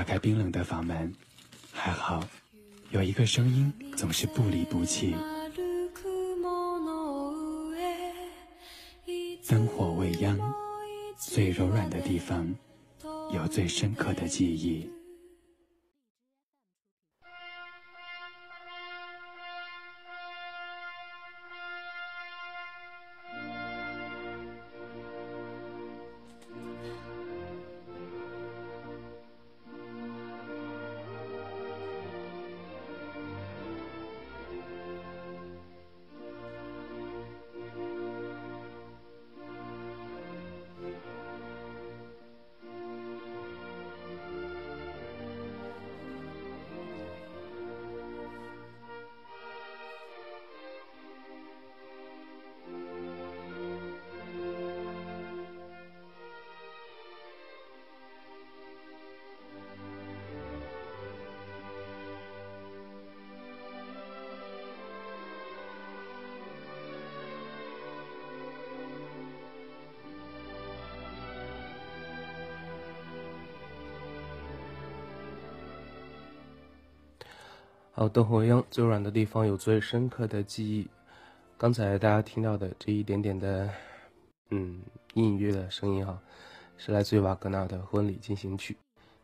打开冰冷的房门，还好有一个声音总是不离不弃。灯火未央，最柔软的地方，有最深刻的记忆。好，邓红英最软的地方有最深刻的记忆。刚才大家听到的这一点点的，嗯，隐约的声音哈，是来自于瓦格纳的《婚礼进行曲》。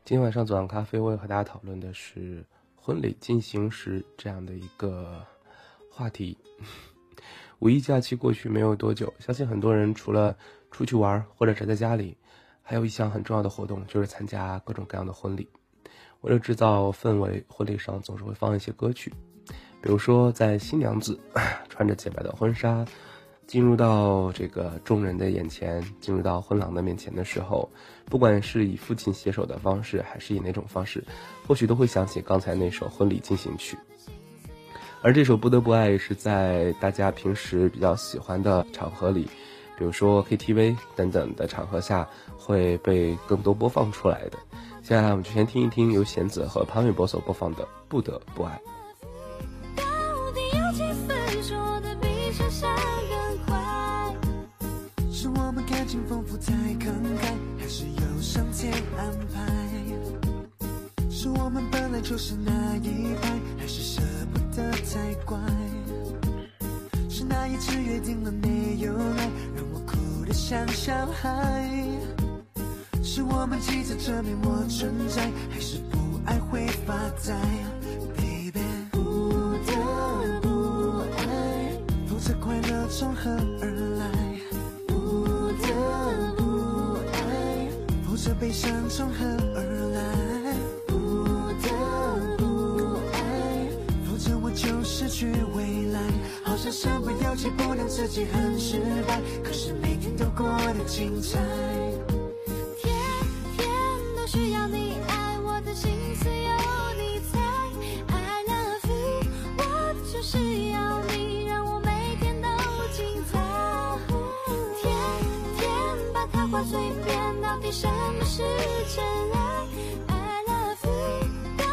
今天晚上左岸咖啡，我要和大家讨论的是婚礼进行时这样的一个话题。五一假期过去没有多久，相信很多人除了出去玩或者宅在家里，还有一项很重要的活动，就是参加各种各样的婚礼。为了制造氛围，婚礼上总是会放一些歌曲，比如说在新娘子 穿着洁白的婚纱进入到这个众人的眼前，进入到婚郎的面前的时候，不管是以父亲携手的方式，还是以哪种方式，或许都会想起刚才那首婚礼进行曲。而这首《不得不爱》是在大家平时比较喜欢的场合里，比如说 KTV 等等的场合下，会被更多播放出来的。接下来，我们就先听一听由弦子和潘玮柏所播放的《不得不爱》。到底有几分说的比想象更快是我们感情丰富太慷慨，还是有上天安排？是我们本来就是那一派，还是舍不得太乖？是那一次约定了没有来，让我哭得像小孩？是我们急着证明我存在，还是不爱会发呆？Baby，不得不爱，否则快乐从何而来？不得不爱，否则悲伤从何而来？不得不爱，否则我就失去未来。好像身不由己，不能自己很失败，可是每天都过得精彩。嘴边，到底什么是真爱？I love you，到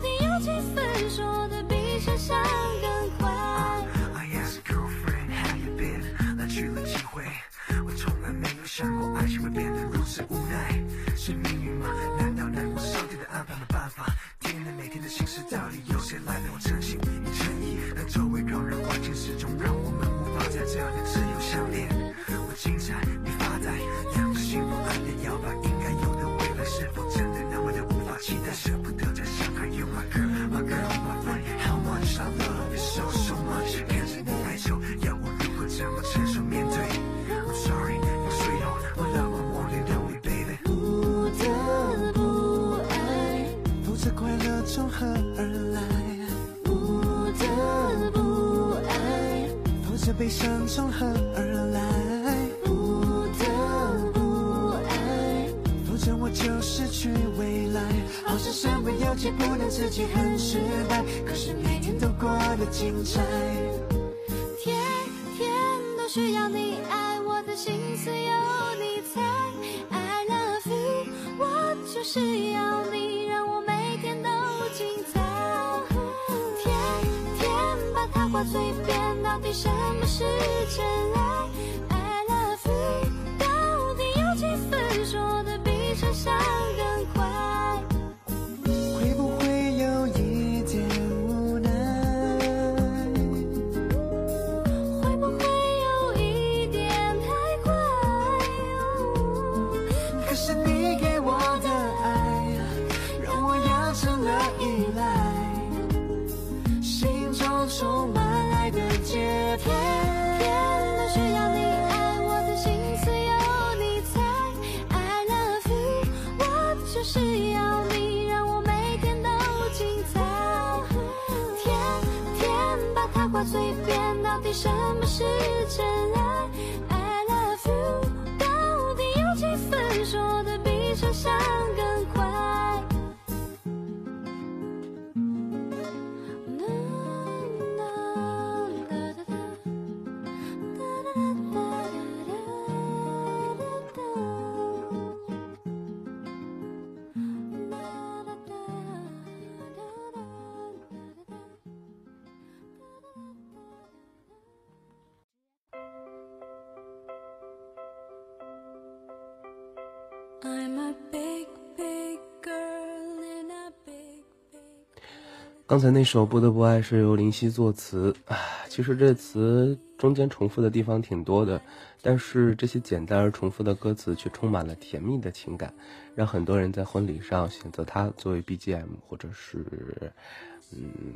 底有几分说的比想象更快？I ask girlfriend，have you been？来去了几回，我从来没有想过爱情会变得如此无奈，是命运吗？难道难过上天的安排没办法？天哪，每天的心事到底由谁来？我诚心与诚意，但周围扰人环境始终让我们无法在这样的。悲伤从何而来？不得不爱，否则我就失去未来。好像身不由己，不能自己很失败，可是每天都过得精彩。嘴边，到底什么是真爱？I love you，到底有几分说的比想象更快刚才那首《不得不爱》是由林夕作词，啊，其实这词中间重复的地方挺多的，但是这些简单而重复的歌词却充满了甜蜜的情感，让很多人在婚礼上选择它作为 BGM，或者是，嗯，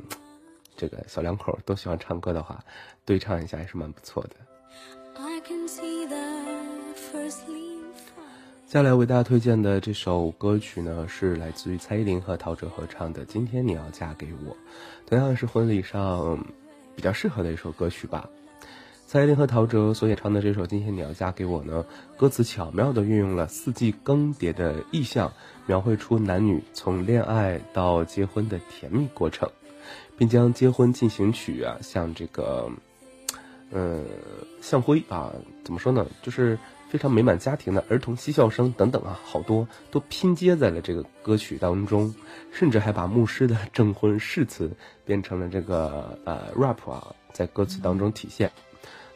这个小两口都喜欢唱歌的话，对唱一下还是蛮不错的。接下来为大家推荐的这首歌曲呢，是来自于蔡依林和陶喆合唱的《今天你要嫁给我》，同样是婚礼上比较适合的一首歌曲吧。蔡依林和陶喆所演唱的这首《今天你要嫁给我》呢，歌词巧妙地运用了四季更迭的意象，描绘出男女从恋爱到结婚的甜蜜过程，并将结婚进行曲啊，像这个，呃，向辉啊，怎么说呢，就是。非常美满家庭的儿童嬉笑声等等啊，好多都拼接在了这个歌曲当中，甚至还把牧师的证婚誓词变成了这个呃 rap 啊，在歌词当中体现。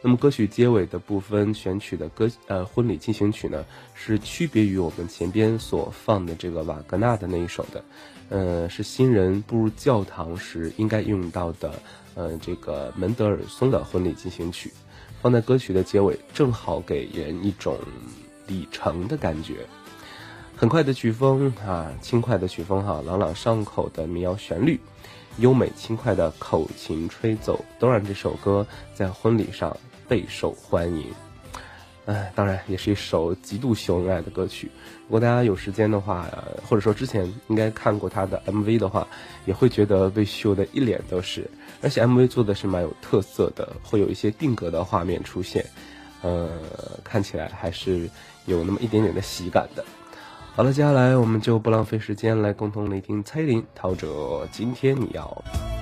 那么歌曲结尾的部分选取的歌呃婚礼进行曲呢，是区别于我们前边所放的这个瓦格纳的那一首的，呃，是新人步入教堂时应该用到的呃这个门德尔松的婚礼进行曲。放在歌曲的结尾，正好给人一种里程的感觉。很快的曲风啊，轻快的曲风哈，朗朗上口的民谣旋律，优美轻快的口琴吹奏，都让这首歌在婚礼上备受欢迎。哎，当然也是一首极度秀恩爱的歌曲。如果大家有时间的话，或者说之前应该看过他的 MV 的话，也会觉得被秀的一脸都是。而且 MV 做的是蛮有特色的，会有一些定格的画面出现，呃，看起来还是有那么一点点的喜感的。好了，接下来我们就不浪费时间，来共同聆听蔡依林、陶喆。今天你要。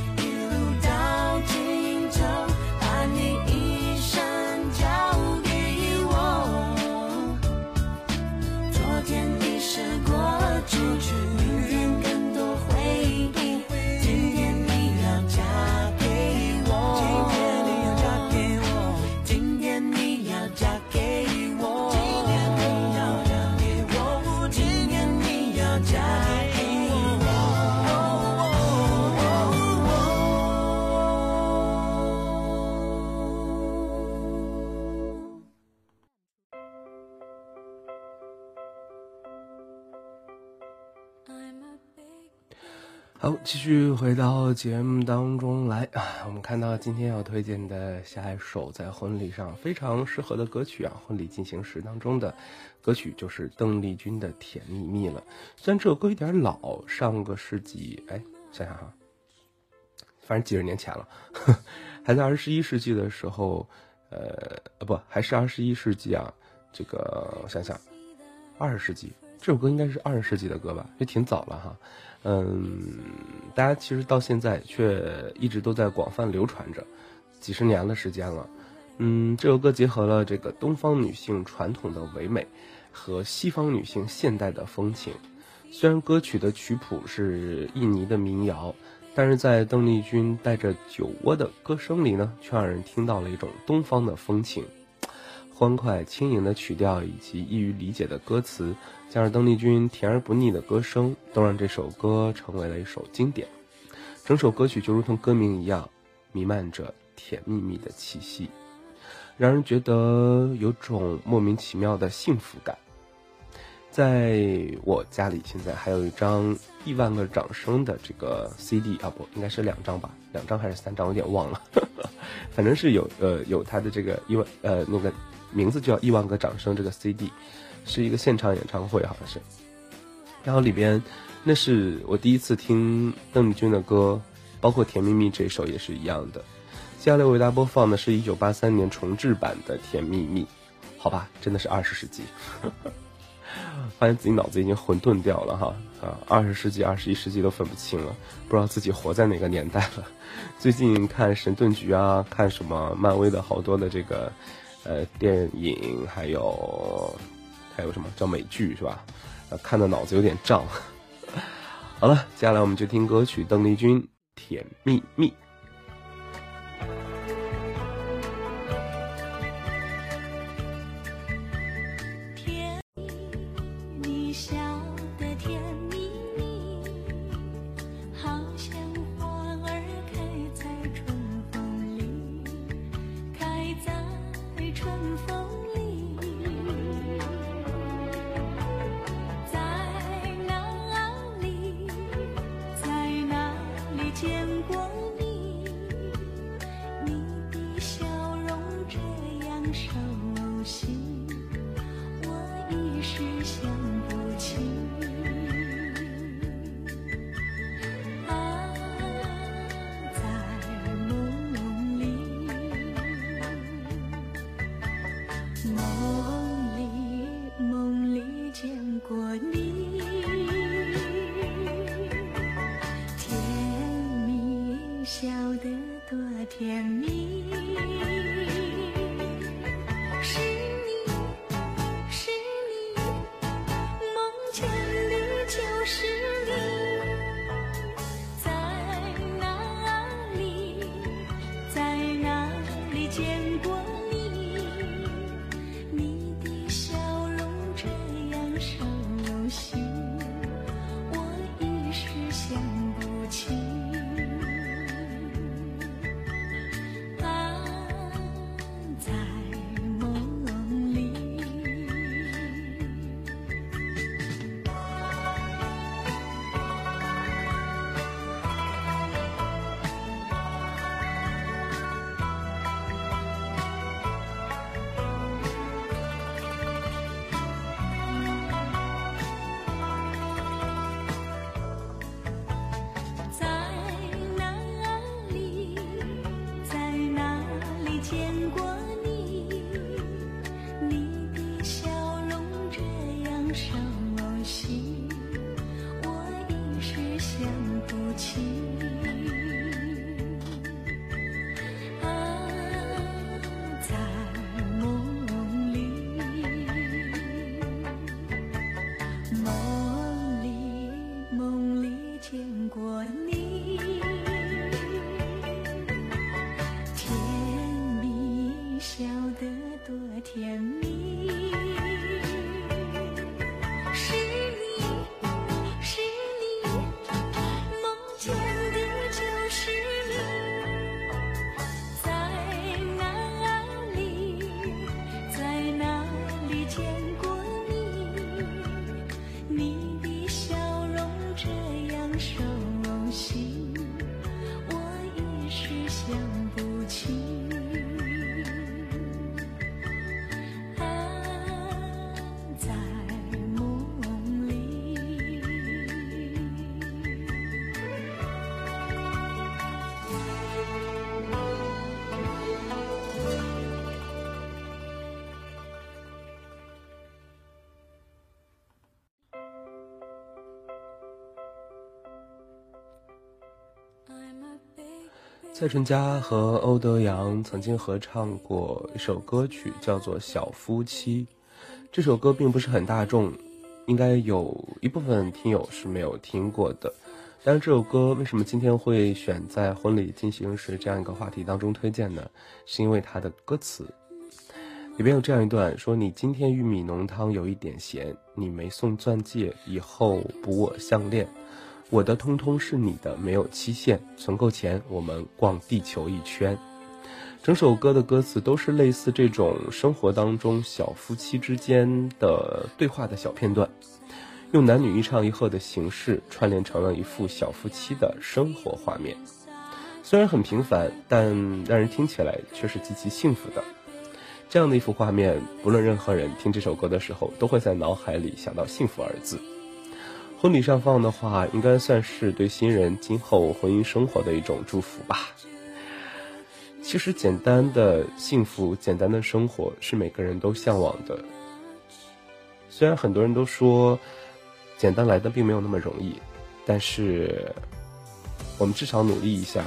好，继续回到节目当中来啊！我们看到今天要推荐的下一首在婚礼上非常适合的歌曲啊，婚礼进行时当中的歌曲就是邓丽君的《甜蜜蜜》了。虽然这首歌有点老，上个世纪，哎，想想哈，反正几十年前了，还在二十一世纪的时候，呃，呃不，还是二十一世纪啊。这个我想想，二十世纪这首歌应该是二十世纪的歌吧，也挺早了哈。嗯，大家其实到现在却一直都在广泛流传着，几十年的时间了。嗯，这首歌结合了这个东方女性传统的唯美和西方女性现代的风情。虽然歌曲的曲谱是印尼的民谣，但是在邓丽君带着酒窝的歌声里呢，却让人听到了一种东方的风情。欢快轻盈的曲调以及易于理解的歌词，加上邓丽君甜而不腻的歌声，都让这首歌成为了一首经典。整首歌曲就如同歌名一样，弥漫着甜蜜蜜的气息，让人觉得有种莫名其妙的幸福感。在我家里现在还有一张《亿万个掌声》的这个 CD 啊，不，应该是两张吧，两张还是三张，我有点忘了，反正是有呃有他的这个亿万呃那个名字叫《亿万个掌声》这个 CD，是一个现场演唱会好像是，然后里边那是我第一次听邓丽君的歌，包括《甜蜜蜜》这首也是一样的。接下来为大家播放的是一九八三年重制版的《甜蜜蜜》，好吧，真的是二十世纪。发现自己脑子已经混沌掉了哈啊！二十世纪、二十一世纪都分不清了，不知道自己活在哪个年代了。最近看神盾局啊，看什么漫威的好多的这个呃电影，还有还有什么叫美剧是吧？呃，看的脑子有点胀。好了，接下来我们就听歌曲邓丽君《甜蜜蜜》。蔡淳佳和欧德阳曾经合唱过一首歌曲，叫做《小夫妻》。这首歌并不是很大众，应该有一部分听友是没有听过的。但是这首歌为什么今天会选在婚礼进行时这样一个话题当中推荐呢？是因为它的歌词里边有这样一段说：“你今天玉米浓汤有一点咸，你没送钻戒，以后补我项链。”我的通通是你的，没有期限，存够钱，我们逛地球一圈。整首歌的歌词都是类似这种生活当中小夫妻之间的对话的小片段，用男女一唱一和的形式串联成了一幅小夫妻的生活画面。虽然很平凡，但让人听起来却是极其幸福的。这样的一幅画面，不论任何人听这首歌的时候，都会在脑海里想到“幸福”二字。婚礼上放的话，应该算是对新人今后婚姻生活的一种祝福吧。其实，简单的幸福、简单的生活是每个人都向往的。虽然很多人都说，简单来的并没有那么容易，但是我们至少努力一下，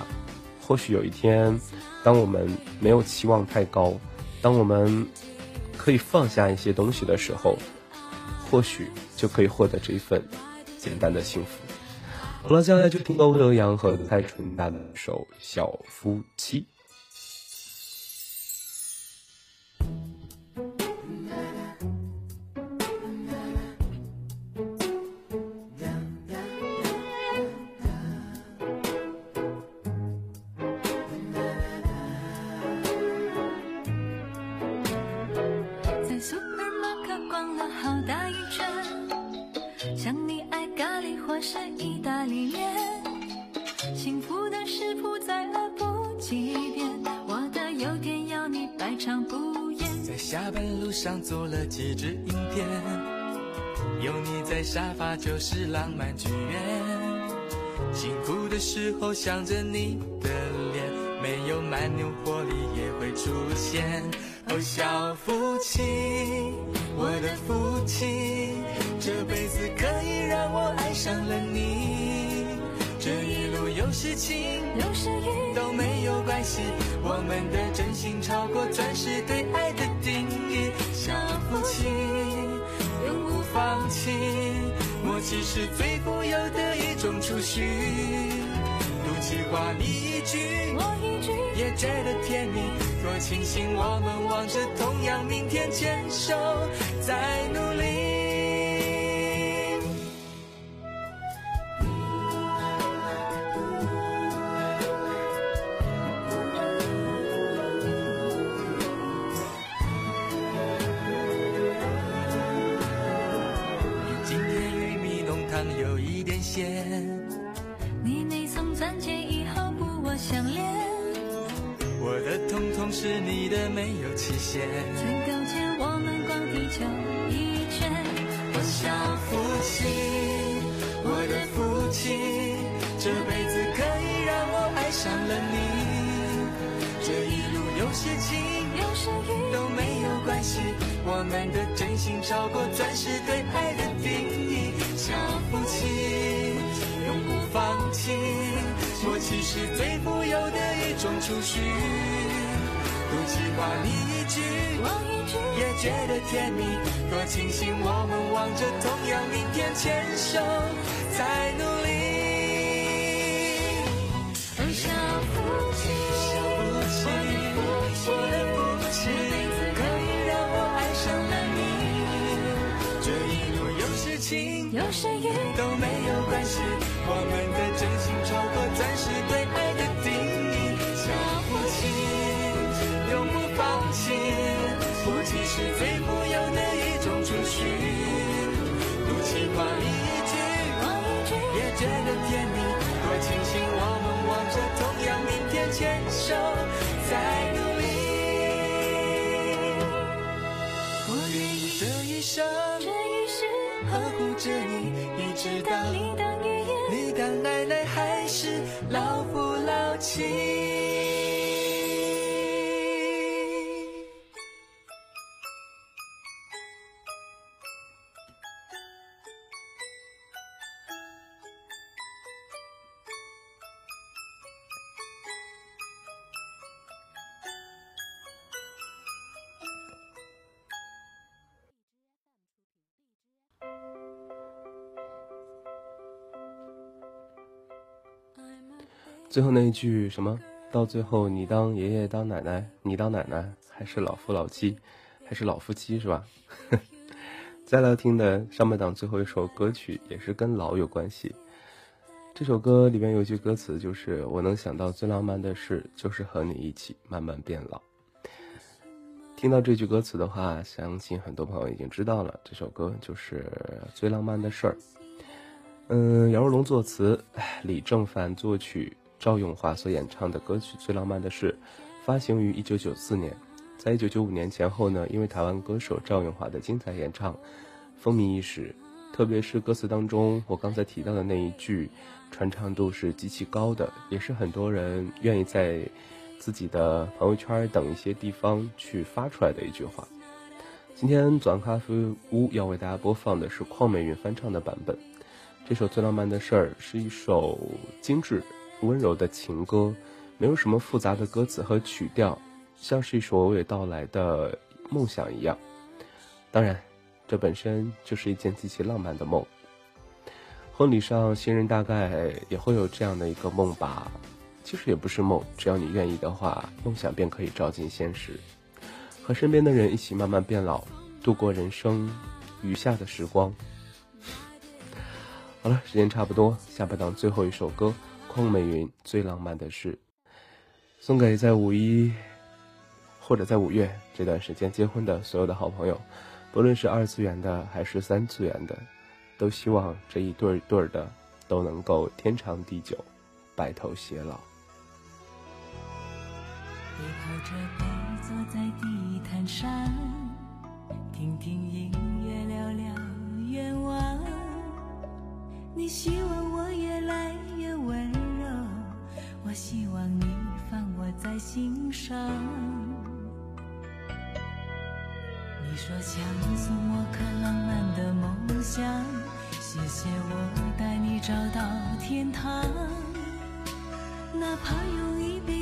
或许有一天，当我们没有期望太高，当我们可以放下一些东西的时候，或许就可以获得这一份。简单的幸福。好了，接下来就听到欧德阳和蔡淳佳的首《小夫妻》。不及变，我的优点要你百尝不厌。在下班路上做了几支影片，有你在沙发就是浪漫剧院。辛苦的时候想着你的脸，没有蛮牛活力也会出现。哦，小夫妻，我的夫妻，这辈子可以让我爱上了你。这一路有事情，有时雨关系，我们的真心超过钻石对爱的定义。小夫妻，永不放弃，默契是最富有的一种储蓄。赌气话你一句，我一句，也觉得甜蜜。多庆幸我们望着同样明天，牵手在努力。一种储蓄。不计划你一句，我一句，也觉得甜蜜。多庆幸我们望着同样明天，牵手在努力。哦，小夫妻，小夫妻，我的夫妻，这辈子可以让我爱上了你。这一路有事情，有时雨都没有关系，我们觉得甜蜜。多庆幸我们望着同样明天，牵牵手再努力。我愿意这一生这一世呵护着你，一直到你当爷爷，你当奶奶，还是老夫老妻。最后那一句什么？到最后你当爷爷当奶奶，你当奶奶还是老夫老妻，还是老夫妻是吧？再来听的上半档最后一首歌曲也是跟老有关系。这首歌里面有一句歌词，就是我能想到最浪漫的事，就是和你一起慢慢变老。听到这句歌词的话，相信很多朋友已经知道了，这首歌就是最浪漫的事儿。嗯，杨若龙作词，李正凡作曲，赵咏华所演唱的歌曲《最浪漫的事》，发行于一九九四年。在一九九五年前后呢，因为台湾歌手赵咏华的精彩演唱，风靡一时。特别是歌词当中，我刚才提到的那一句，传唱度是极其高的，也是很多人愿意在自己的朋友圈等一些地方去发出来的一句话。今天早安咖啡屋要为大家播放的是邝美云翻唱的版本。这首《最浪漫的事儿》是一首精致、温柔的情歌，没有什么复杂的歌词和曲调，像是一首娓娓道来的梦想一样。当然。这本身就是一件极其浪漫的梦。婚礼上，新人大概也会有这样的一个梦吧。其实也不是梦，只要你愿意的话，梦想便可以照进现实。和身边的人一起慢慢变老，度过人生余下的时光。好了，时间差不多，下半档最后一首歌，邝美云《最浪漫的事》，送给在五一或者在五月这段时间结婚的所有的好朋友。不论是二次元的还是三次元的，都希望这一对儿对儿的都能够天长地久，白头偕老。背靠着背坐在地毯上，听听音乐，聊聊愿望。你希望我越来越温柔，我希望你放我在心上。你说想送我颗浪漫的梦想，谢谢我带你找到天堂，哪怕用一辈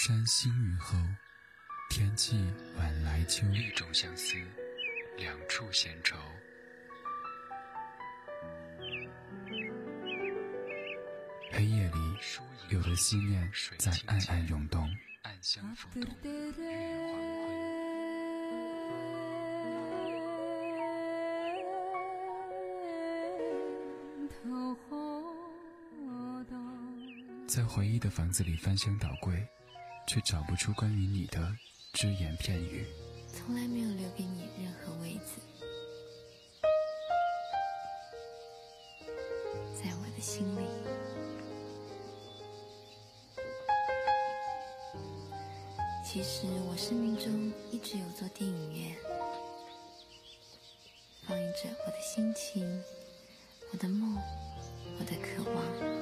山新雨后，天气晚来秋。一种相思，两处闲愁。黑夜里，有的思念在暗暗涌动，暗香浮动。在回忆的房子里翻箱倒柜，却找不出关于你的只言片语。从来没有留给你任何位子，在我的心里。其实我生命中一直有座电影院，放映着我的心情、我的梦、我的渴望。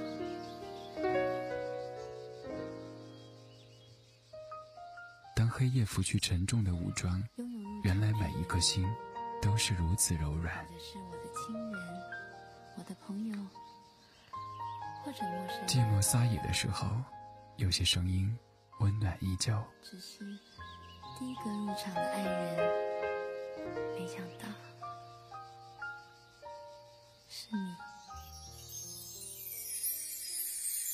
黑夜拂去沉重的武装，原来每一颗心都是如此柔软或。者是我的亲人、我的朋友，或者陌生。寂寞撒野的时候，有些声音温暖依旧。只是第一个入场的爱人，没想到是你。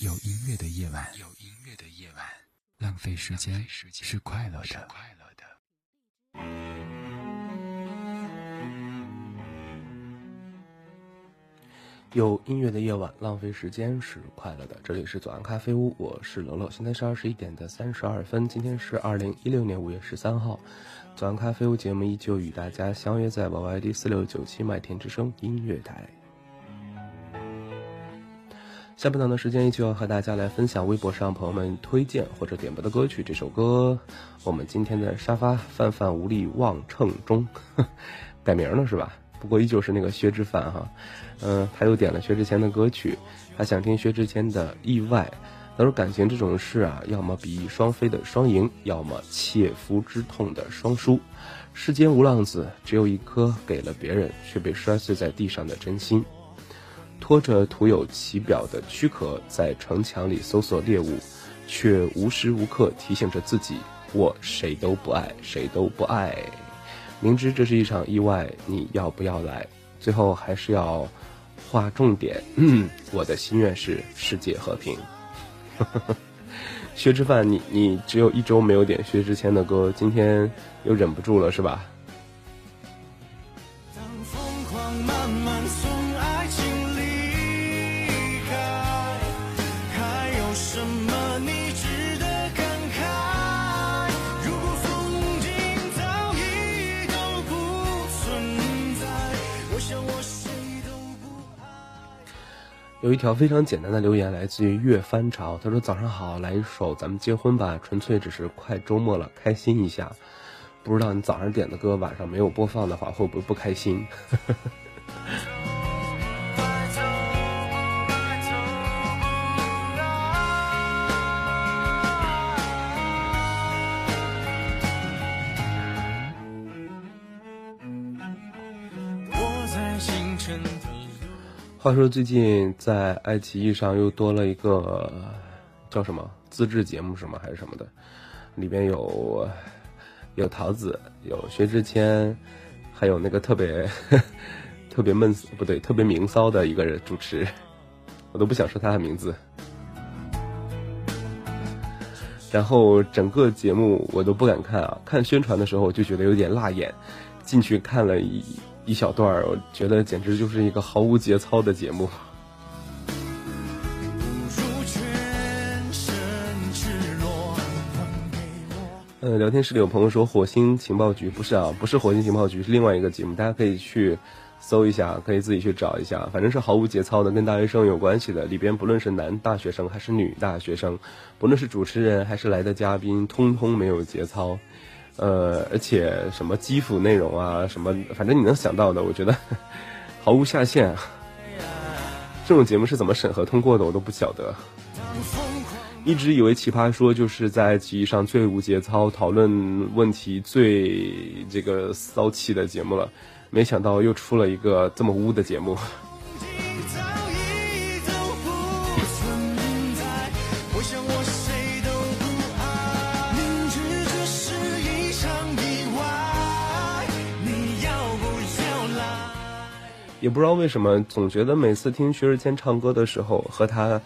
有音乐的夜晚，有音乐的夜晚，浪费时间是快乐的。快乐的。有音乐的夜晚，浪费时间是快乐的。这里是左岸咖啡屋，我是楼楼，现在是二十一点的三十二分，今天是二零一六年五月十三号。左岸咖啡屋节目依旧与大家相约在 YYD 四六九七麦田之声音乐台。下半场的时间依旧要和大家来分享微博上朋友们推荐或者点播的歌曲。这首歌，我们今天的沙发泛泛无力望秤中，改名了是吧？不过依旧是那个薛之范哈，嗯、他又点了薛之谦的歌曲，他想听薛之谦的《意外》。他说感情这种事啊，要么比翼双飞的双赢，要么切肤之痛的双输。世间无浪子，只有一颗给了别人却被摔碎在地上的真心。拖着涂有其表的躯壳，在城墙里搜索猎物，却无时无刻提醒着自己：我谁都不爱，谁都不爱。明知这是一场意外，你要不要来？最后还是要划重点。嗯，我的心愿是世界和平。薛之范，你你只有一周没有点薛之谦的歌，今天又忍不住了是吧？有一条非常简单的留言来自于月翻潮，他说：“早上好，来一首咱们结婚吧，纯粹只是快周末了，开心一下。不知道你早上点的歌晚上没有播放的话，会不会不开心？” 话说最近在爱奇艺上又多了一个叫什么自制节目什么？还是什么的？里边有有桃子，有薛之谦，还有那个特别 特别闷不对，特别明骚的一个人主持，我都不想说他的名字。然后整个节目我都不敢看啊，看宣传的时候我就觉得有点辣眼，进去看了一一小段儿，我觉得简直就是一个毫无节操的节目。呃，聊天室里有朋友说火星情报局不是啊，不是火星情报局，是另外一个节目，大家可以去搜一下，可以自己去找一下，反正是毫无节操的，跟大学生有关系的。里边不论是男大学生还是女大学生，不论是主持人还是来的嘉宾，通通没有节操。呃，而且什么基辅内容啊，什么反正你能想到的，我觉得毫无下限。这种节目是怎么审核通过的，我都不晓得。一直以为《奇葩说》就是在爱奇艺上最无节操、讨论问题最这个骚气的节目了，没想到又出了一个这么污的节目。也不知道为什么，总觉得每次听薛之谦唱歌的时候，和他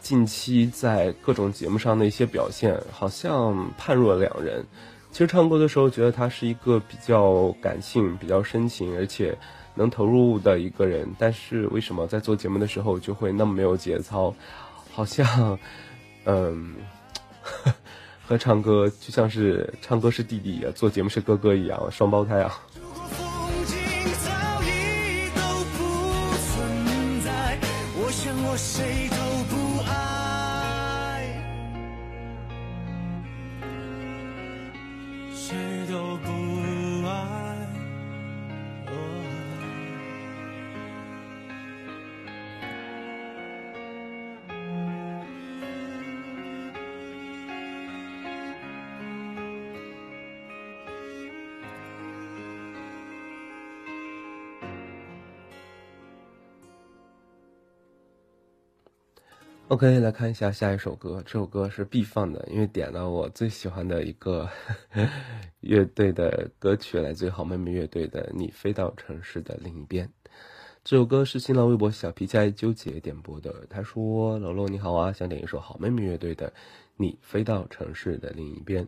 近期在各种节目上的一些表现，好像判若两人。其实唱歌的时候，觉得他是一个比较感性、比较深情，而且能投入的一个人。但是为什么在做节目的时候就会那么没有节操？好像，嗯，和唱歌就像是唱歌是弟弟，做节目是哥哥一样，双胞胎啊。我谁都不爱谁都不 OK，来看一下下一首歌。这首歌是必放的，因为点了我最喜欢的一个 乐队的歌曲，来自好妹妹乐队的《你飞到城市的另一边》。这首歌是新浪微博小皮在纠结点播的。他说：“楼楼你好啊，想点一首好妹妹乐队的《你飞到城市的另一边》，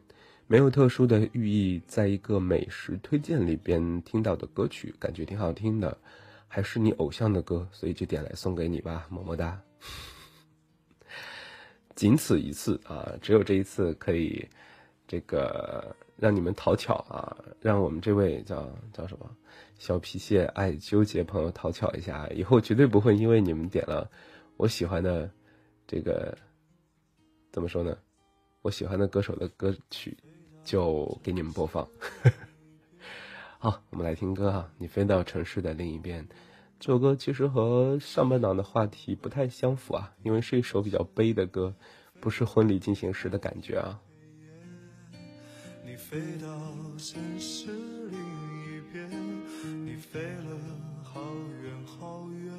没有特殊的寓意，在一个美食推荐里边听到的歌曲，感觉挺好听的，还是你偶像的歌，所以就点来送给你吧，么么哒。”仅此一次啊！只有这一次可以，这个让你们讨巧啊，让我们这位叫叫什么小皮蟹爱纠结朋友讨巧一下，以后绝对不会因为你们点了我喜欢的这个怎么说呢？我喜欢的歌手的歌曲就给你们播放。好，我们来听歌哈，你飞到城市的另一边。这首歌其实和上半档的话题不太相符啊，因为是一首比较悲的歌，不是婚礼进行时的感觉啊。你飞到城市另一边，你飞了好远好远，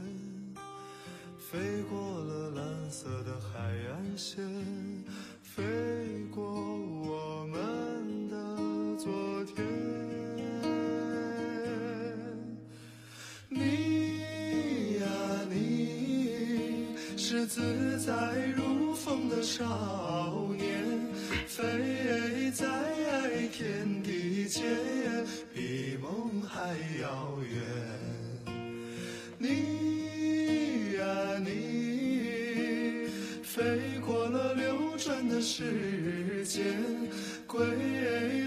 飞过了蓝色的海岸线，飞过我们的昨天。是自在如风的少年，飞在天地间，比梦还遥远。你呀你，飞过了流转的时间，归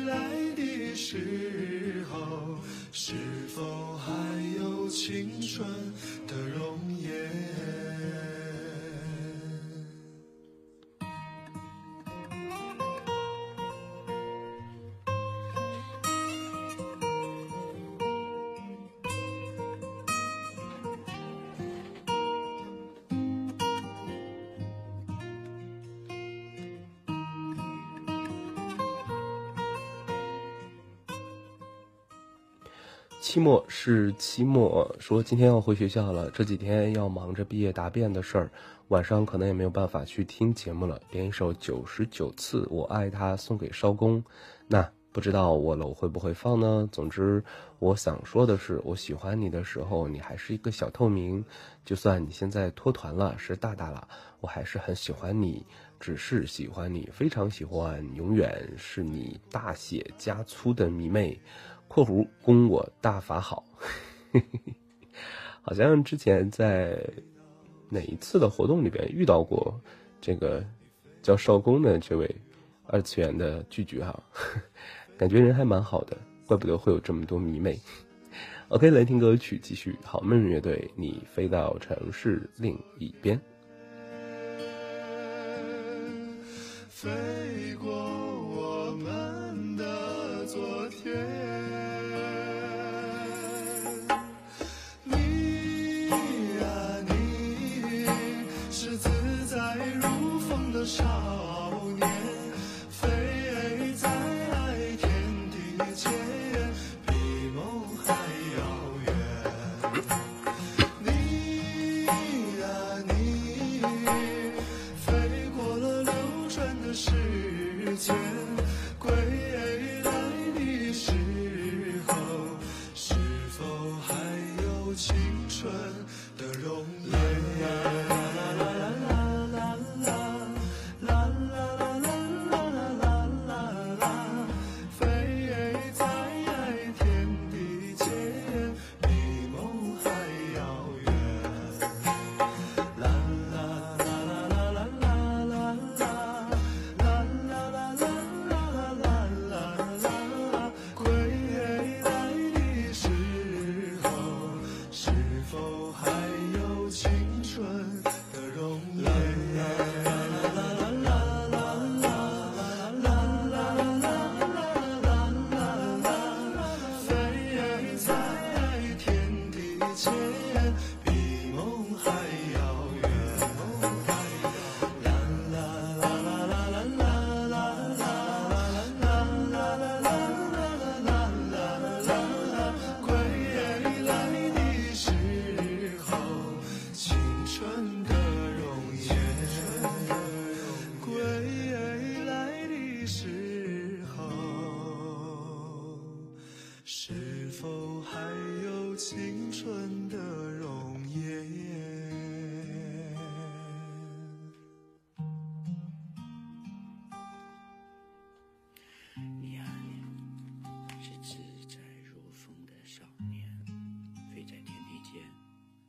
来的时候，是否还有青春期末是期末，说今天要回学校了，这几天要忙着毕业答辩的事儿，晚上可能也没有办法去听节目了。点一首九十九次我爱他送给烧工，那不知道我楼会不会放呢？总之，我想说的是，我喜欢你的时候，你还是一个小透明，就算你现在脱团了，是大大了，我还是很喜欢你，只是喜欢你，非常喜欢，永远是你大写加粗的迷妹。括弧供我大法好，好像之前在哪一次的活动里边遇到过这个叫少公的这位二次元的拒绝哈，感觉人还蛮好的，怪不得会有这么多迷妹。OK，来听歌曲，继续好梦乐队，你飞到城市另一边。飞过我们昨天，是否还有青春的容颜？你啊你，是自在如风的少年，飞在天地间，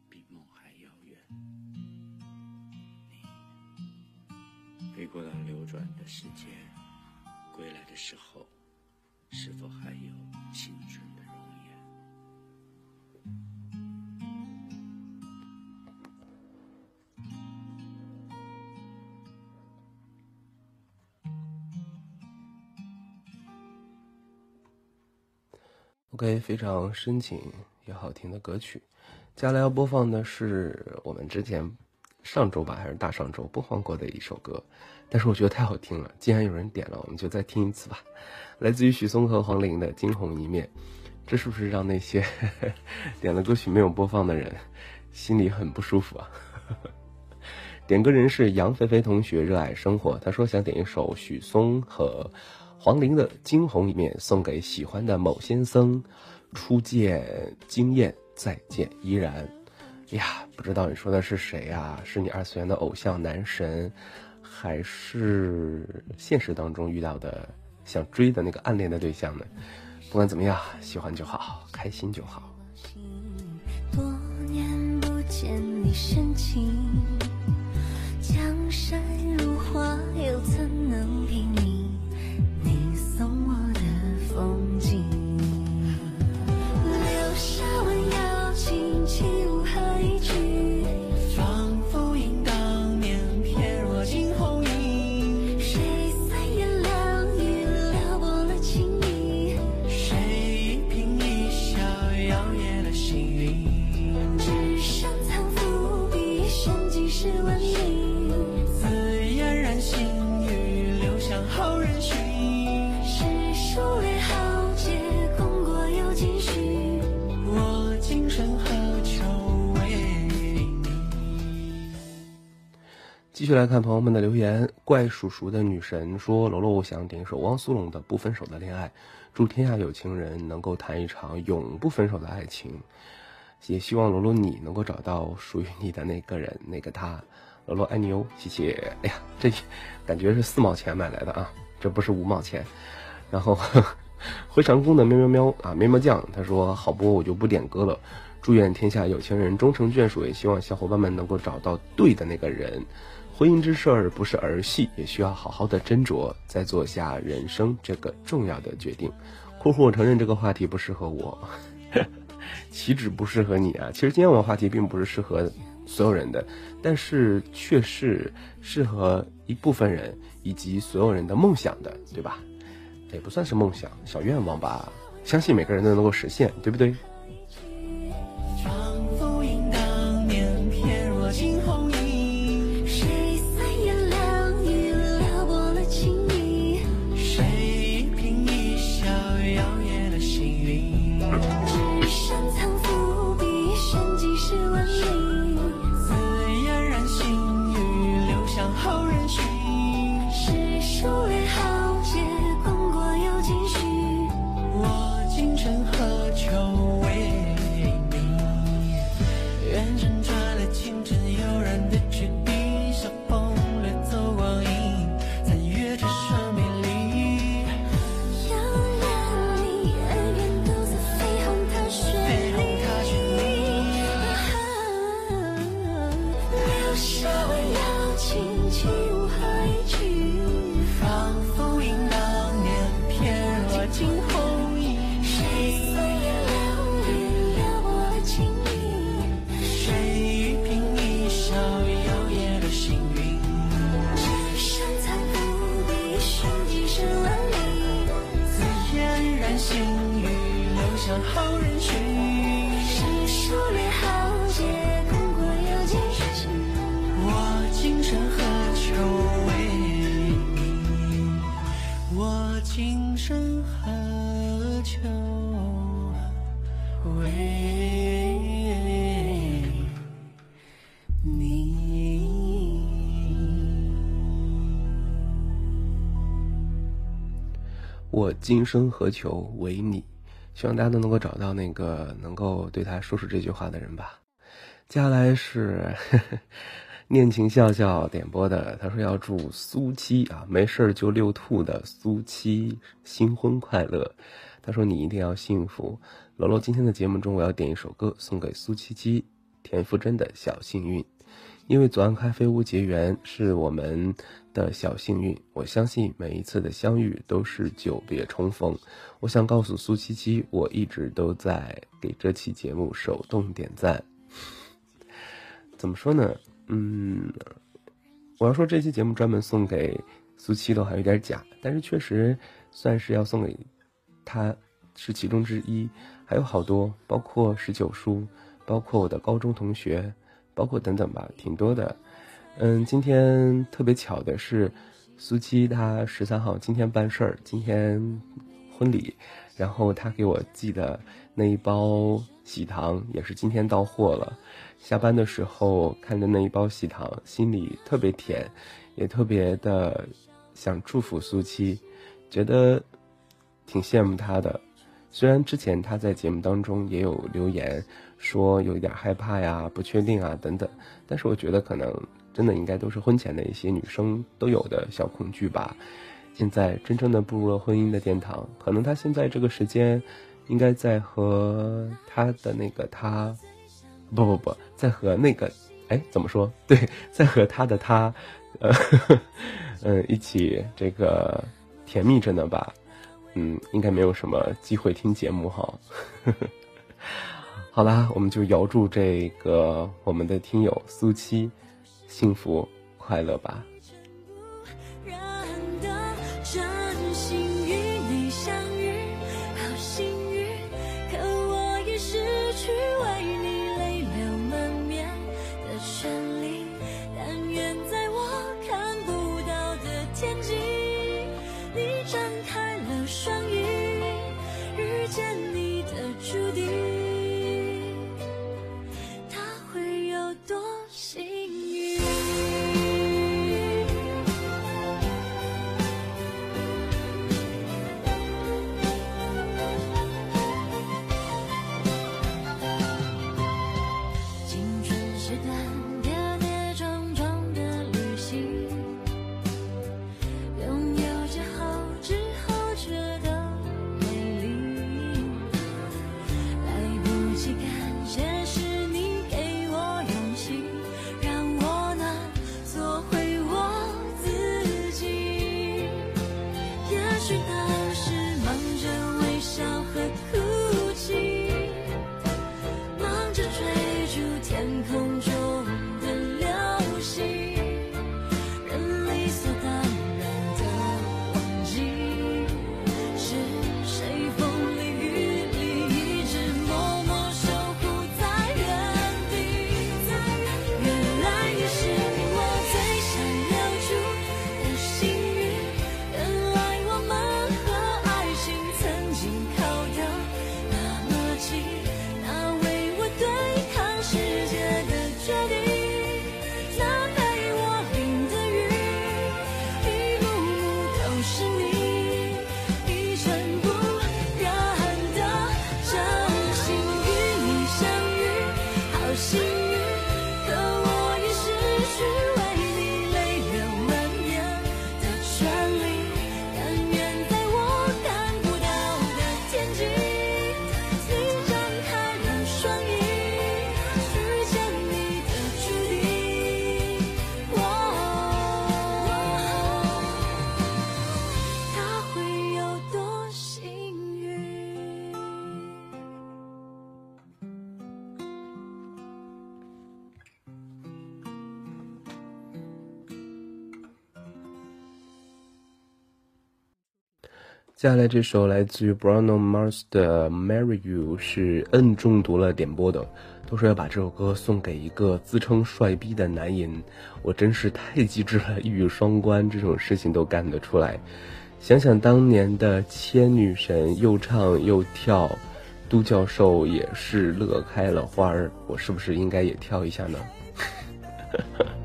比梦还遥远。你飞过了流转的时间，归来的时候，非常深情也好听的歌曲。接下来要播放的是我们之前上周吧，还是大上周播放过的一首歌，但是我觉得太好听了，既然有人点了，我们就再听一次吧。来自于许嵩和黄龄的《惊鸿一面》，这是不是让那些 点了歌曲没有播放的人心里很不舒服啊？点歌人是杨菲菲同学，热爱生活。他说想点一首许嵩和黄龄的《惊鸿一面》，送给喜欢的某先生。初见惊艳，再见依然。哎呀，不知道你说的是谁呀？是你二次元的偶像男神，还是现实当中遇到的想追的那个暗恋的对象呢？不管怎么样，喜欢就好，开心就好。多年不见你深情，来看朋友们的留言。怪叔叔的女神说：“罗罗，我想点一首汪苏泷的《不分手的恋爱》，祝天下有情人能够谈一场永不分手的爱情，也希望罗罗你能够找到属于你的那个人，那个他。罗罗爱你哦，谢谢。哎呀，这感觉是四毛钱买来的啊，这不是五毛钱。然后 回长工的喵喵喵啊，喵喵酱，他说好播我就不点歌了。祝愿天下有情人终成眷属，也希望小伙伴们能够找到对的那个人。婚姻之事儿不是儿戏，也需要好好的斟酌，再做下人生这个重要的决定。括弧我承认这个话题不适合我，岂止不适合你啊！其实今天我的话题并不是适合所有人的，但是却是适合一部分人以及所有人的梦想的，对吧？也不算是梦想，小愿望吧。相信每个人都能够实现，对不对？今生何求唯你？希望大家都能够找到那个能够对他说出这句话的人吧。接下来是 念情笑笑点播的，他说要祝苏七啊，没事儿就遛兔的苏七新婚快乐。他说你一定要幸福。楼楼今天的节目中，我要点一首歌送给苏七七，田馥甄的《小幸运》。因为左岸咖啡屋结缘是我们的小幸运，我相信每一次的相遇都是久别重逢。我想告诉苏七七，我一直都在给这期节目手动点赞。怎么说呢？嗯，我要说这期节目专门送给苏七的还有点假，但是确实算是要送给他，是其中之一。还有好多，包括十九叔，包括我的高中同学。包括等等吧，挺多的。嗯，今天特别巧的是，苏七他十三号今天办事儿，今天婚礼，然后他给我寄的那一包喜糖也是今天到货了。下班的时候看着那一包喜糖，心里特别甜，也特别的想祝福苏七，觉得挺羡慕他的。虽然之前他在节目当中也有留言。说有一点害怕呀、不确定啊等等，但是我觉得可能真的应该都是婚前的一些女生都有的小恐惧吧。现在真正的步入了婚姻的殿堂，可能她现在这个时间，应该在和她的那个他，不不不，在和那个，哎，怎么说？对，在和他的他，呃，嗯，一起这个甜蜜着呢吧。嗯，应该没有什么机会听节目哈。好啦，我们就遥祝这个我们的听友苏七幸福快乐吧。接下来这首来自于 Bruno Mars 的《Marry You》是摁中毒了点播的，都说要把这首歌送给一个自称帅逼的男人，我真是太机智了，一语双关，这种事情都干得出来。想想当年的千女神，又唱又跳，都教授也是乐开了花儿，我是不是应该也跳一下呢？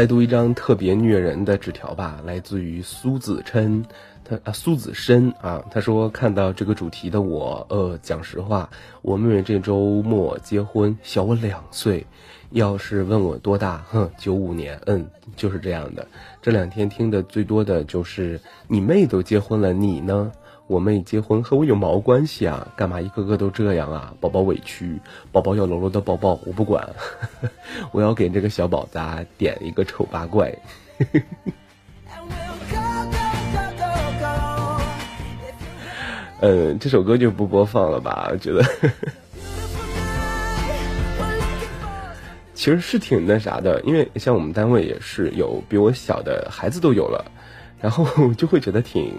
来读一张特别虐人的纸条吧，来自于苏子琛，他啊苏子深啊，他说看到这个主题的我，呃，讲实话，我妹妹这周末结婚，小我两岁，要是问我多大，哼，九五年，嗯，就是这样的。这两天听的最多的就是你妹都结婚了，你呢？我妹结婚和我有毛关系啊？干嘛一个个都这样啊？宝宝委屈，宝宝要柔柔的抱抱，我不管，我要给这个小宝子点一个丑八怪。嗯，这首歌就不播放了吧？我觉得 其实是挺那啥的，因为像我们单位也是有比我小的孩子都有了，然后就会觉得挺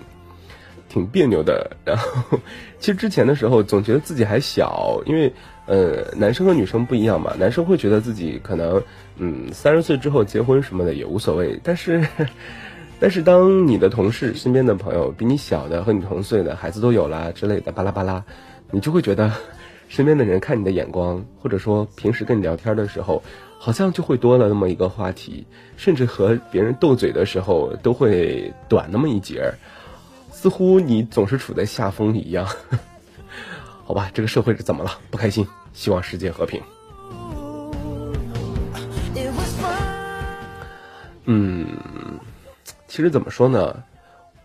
挺别扭的。然后其实之前的时候总觉得自己还小，因为呃男生和女生不一样嘛，男生会觉得自己可能嗯三十岁之后结婚什么的也无所谓，但是 但是当你的同事身边的朋友比你小的和你同岁的孩子都有啦之类的巴拉巴拉，你就会觉得身边的人看你的眼光，或者说平时跟你聊天的时候，好像就会多了那么一个话题，甚至和别人斗嘴的时候都会短那么一截儿，似乎你总是处在下风一样。好吧，这个社会是怎么了？不开心，希望世界和平。嗯，其实怎么说呢，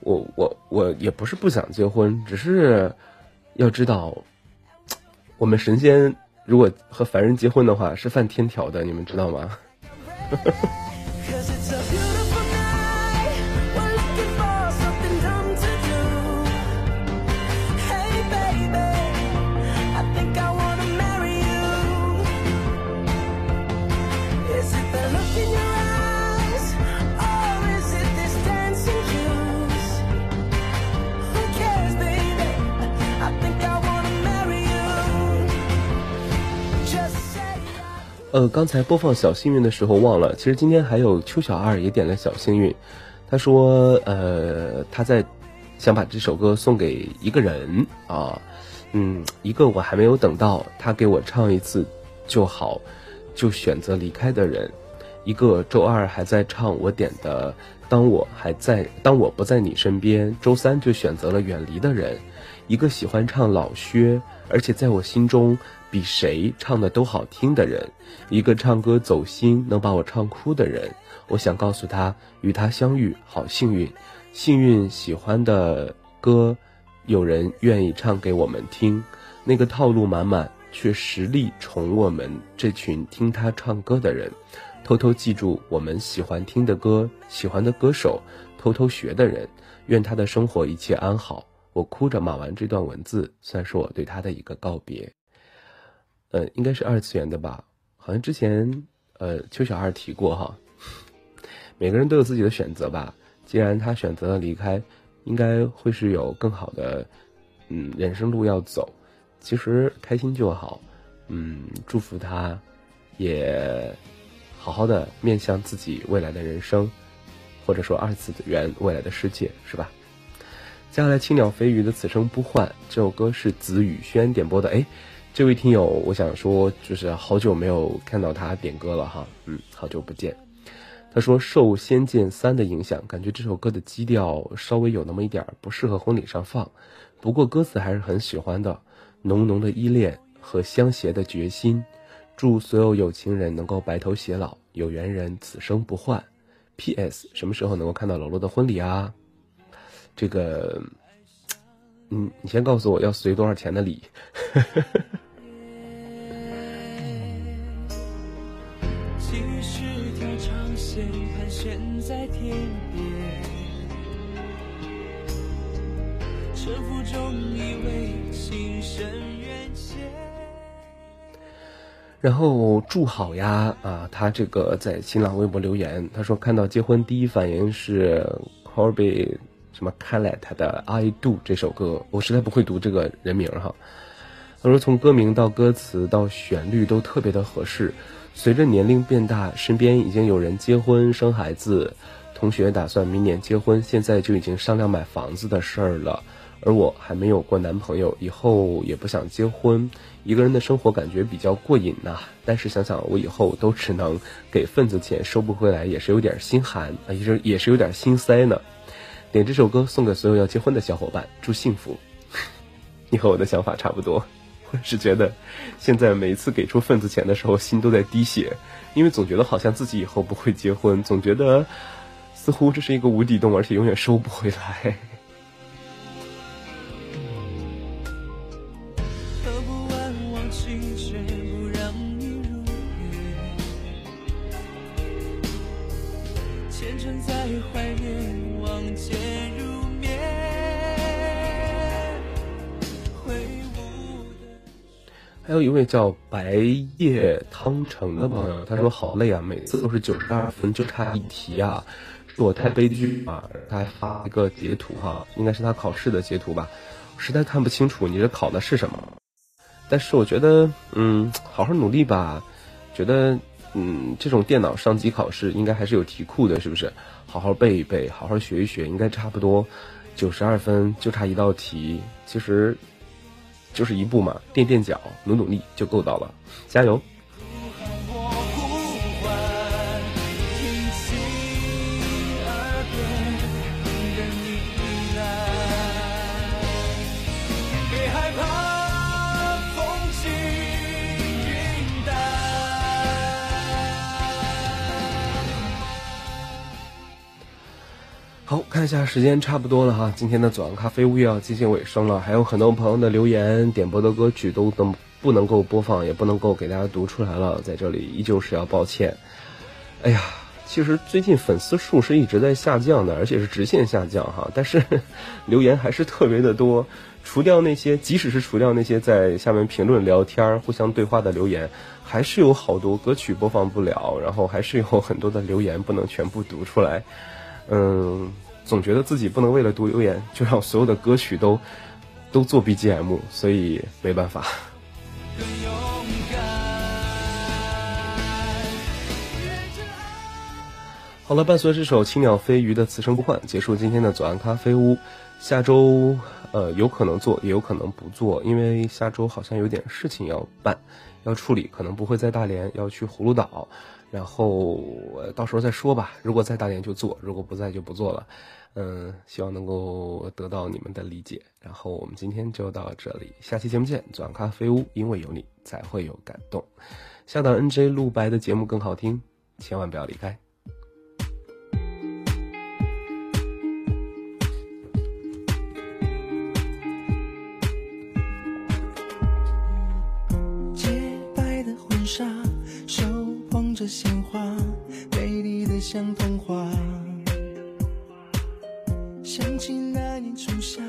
我我我也不是不想结婚，只是要知道，我们神仙如果和凡人结婚的话是犯天条的，你们知道吗？呃，刚才播放小幸运的时候忘了，其实今天还有邱小二也点了小幸运，他说，呃，他在想把这首歌送给一个人啊，嗯，一个我还没有等到他给我唱一次就好，就选择离开的人，一个周二还在唱我点的，当我还在，当我不在你身边，周三就选择了远离的人，一个喜欢唱老薛，而且在我心中比谁唱的都好听的人，一个唱歌走心能把我唱哭的人。我想告诉他，与他相遇好幸运，幸运喜欢的歌，有人愿意唱给我们听。那个套路满满却实力宠我们这群听他唱歌的人，偷偷记住我们喜欢听的歌，喜欢的歌手，偷偷学的人。愿他的生活一切安好。我哭着码完这段文字，算是我对他的一个告别。呃，应该是二次元的吧？好像之前呃邱小二提过哈。每个人都有自己的选择吧。既然他选择了离开，应该会是有更好的嗯人生路要走。其实开心就好，嗯，祝福他，也好好的面向自己未来的人生，或者说二次元未来的世界，是吧？接下来，青鸟飞鱼的《此生不换》这首歌是子宇轩点播的。哎，这位听友，我想说，就是好久没有看到他点歌了哈，嗯，好久不见。他说受《仙剑三》的影响，感觉这首歌的基调稍微有那么一点不适合婚礼上放，不过歌词还是很喜欢的，浓浓的依恋和相携的决心。祝所有有情人能够白头偕老，有缘人此生不换。P.S. 什么时候能够看到楼楼的婚礼啊？这个，嗯，你先告诉我要随多少钱的礼。然后祝好呀啊！他这个在新浪微博留言，他说看到结婚第一反应是 Corby 什么 Callet 的 I Do 这首歌，我实在不会读这个人名哈。他说从歌名到歌词到旋律都特别的合适。随着年龄变大，身边已经有人结婚生孩子，同学打算明年结婚，现在就已经商量买房子的事儿了。而我还没有过男朋友，以后也不想结婚，一个人的生活感觉比较过瘾呐、但是想想我以后都只能给份子钱，收不回来，也是有点心寒啊，也是也是有点心塞呢。点这首歌送给所有要结婚的小伙伴，祝幸福。你和我的想法差不多，我是觉得现在每一次给出份子钱的时候，心都在滴血，因为总觉得好像自己以后不会结婚，总觉得似乎这是一个无底洞，而且永远收不回来。有一位叫白夜汤城的朋友，他说好累啊，每次都是九十二分，就差一题啊，是我太悲剧啊。他还发一个截图哈，应该是他考试的截图吧，实在看不清楚你这考的是什么。但是我觉得，嗯，好好努力吧。觉得，嗯，这种电脑上机考试应该还是有题库的，是不是？好好背一背，好好学一学，应该差不多九十二分，就差一道题。其实就是一步嘛，垫垫脚，努努力就够到了，加油！看一下时间差不多了哈，今天的左岸咖啡屋又要接近尾声了，还有很多朋友的留言点播的歌曲都能不能够播放，也不能够给大家读出来了，在这里依旧是要抱歉。哎呀，其实最近粉丝数是一直在下降的，而且是直线下降哈，但是 留言还是特别的多。除掉那些，即使是除掉那些在下面评论聊天、互相对话的留言，还是有好多歌曲播放不了，然后还是有很多的留言不能全部读出来。嗯，总觉得自己不能为了读留言就让所有的歌曲都都做 BGM，所以没办法。好了，伴随这首青鸟飞鱼的《此生不换》，结束今天的左岸咖啡屋。下周呃有可能做，也有可能不做，因为下周好像有点事情要办，要处理，可能不会在大连，要去葫芦岛，然后、到时候再说吧。如果在大连就做，如果不在就不做了。嗯，希望能够得到你们的理解。然后我们今天就到这里，下期节目见。转咖啡屋，因为有你才会有感动。下档 NJ 陆白的节目更好听，千万不要离开。洁白的婚纱，手捧着鲜花，美丽的像童话。想起那年初夏，